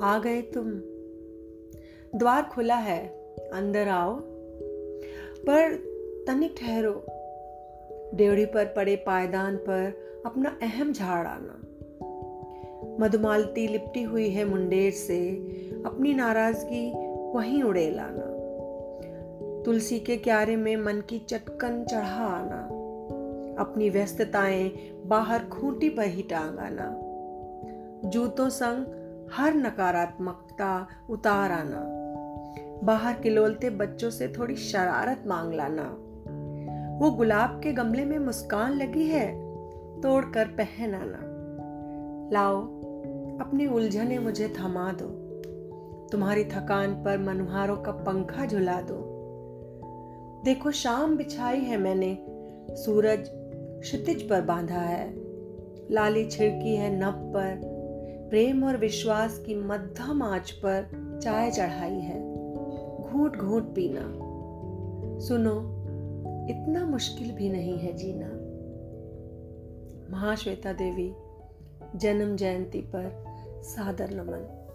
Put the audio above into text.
आ गए तुम। द्वार खुला है, अंदर आओ। पर तनिक ठहरो। डेवड़ी पर पड़े पायदान पर अपना अहम झाड़ आना। मधुमालती लिपटी हुई है मुंडेर से, अपनी नाराज़गी वहीं उड़े लाना। तुलसी के क्यारे में मन की चटकन चढ़ा आना। अपनी व्यस्तताएँ बाहर खूंटी पर ही टांग आना। जूतों संग हर नकारात्मकता उतार आना। बाहर किलोलते बच्चों से थोड़ी शरारत मांग लाना। वो गुलाब के गमले में मुस्कान लगी है, तोड़कर पहन आना। लाओ, अपनी उलझने मुझे थमा दो। तुम्हारी थकान पर मनुहारों का पंखा झुला दो। देखो, शाम बिछाई है मैंने, सूरज क्षितिज पर बांधा है। लाली छिड़की है नभ पर प्रेम और विश्वास की मध्यम आँच पर चाय चढ़ाई है। घूट घूट पीना। सुनो, इतना मुश्किल भी नहीं है जीना। महाश्वेता देवी, जन्म जयंती पर सादर नमन।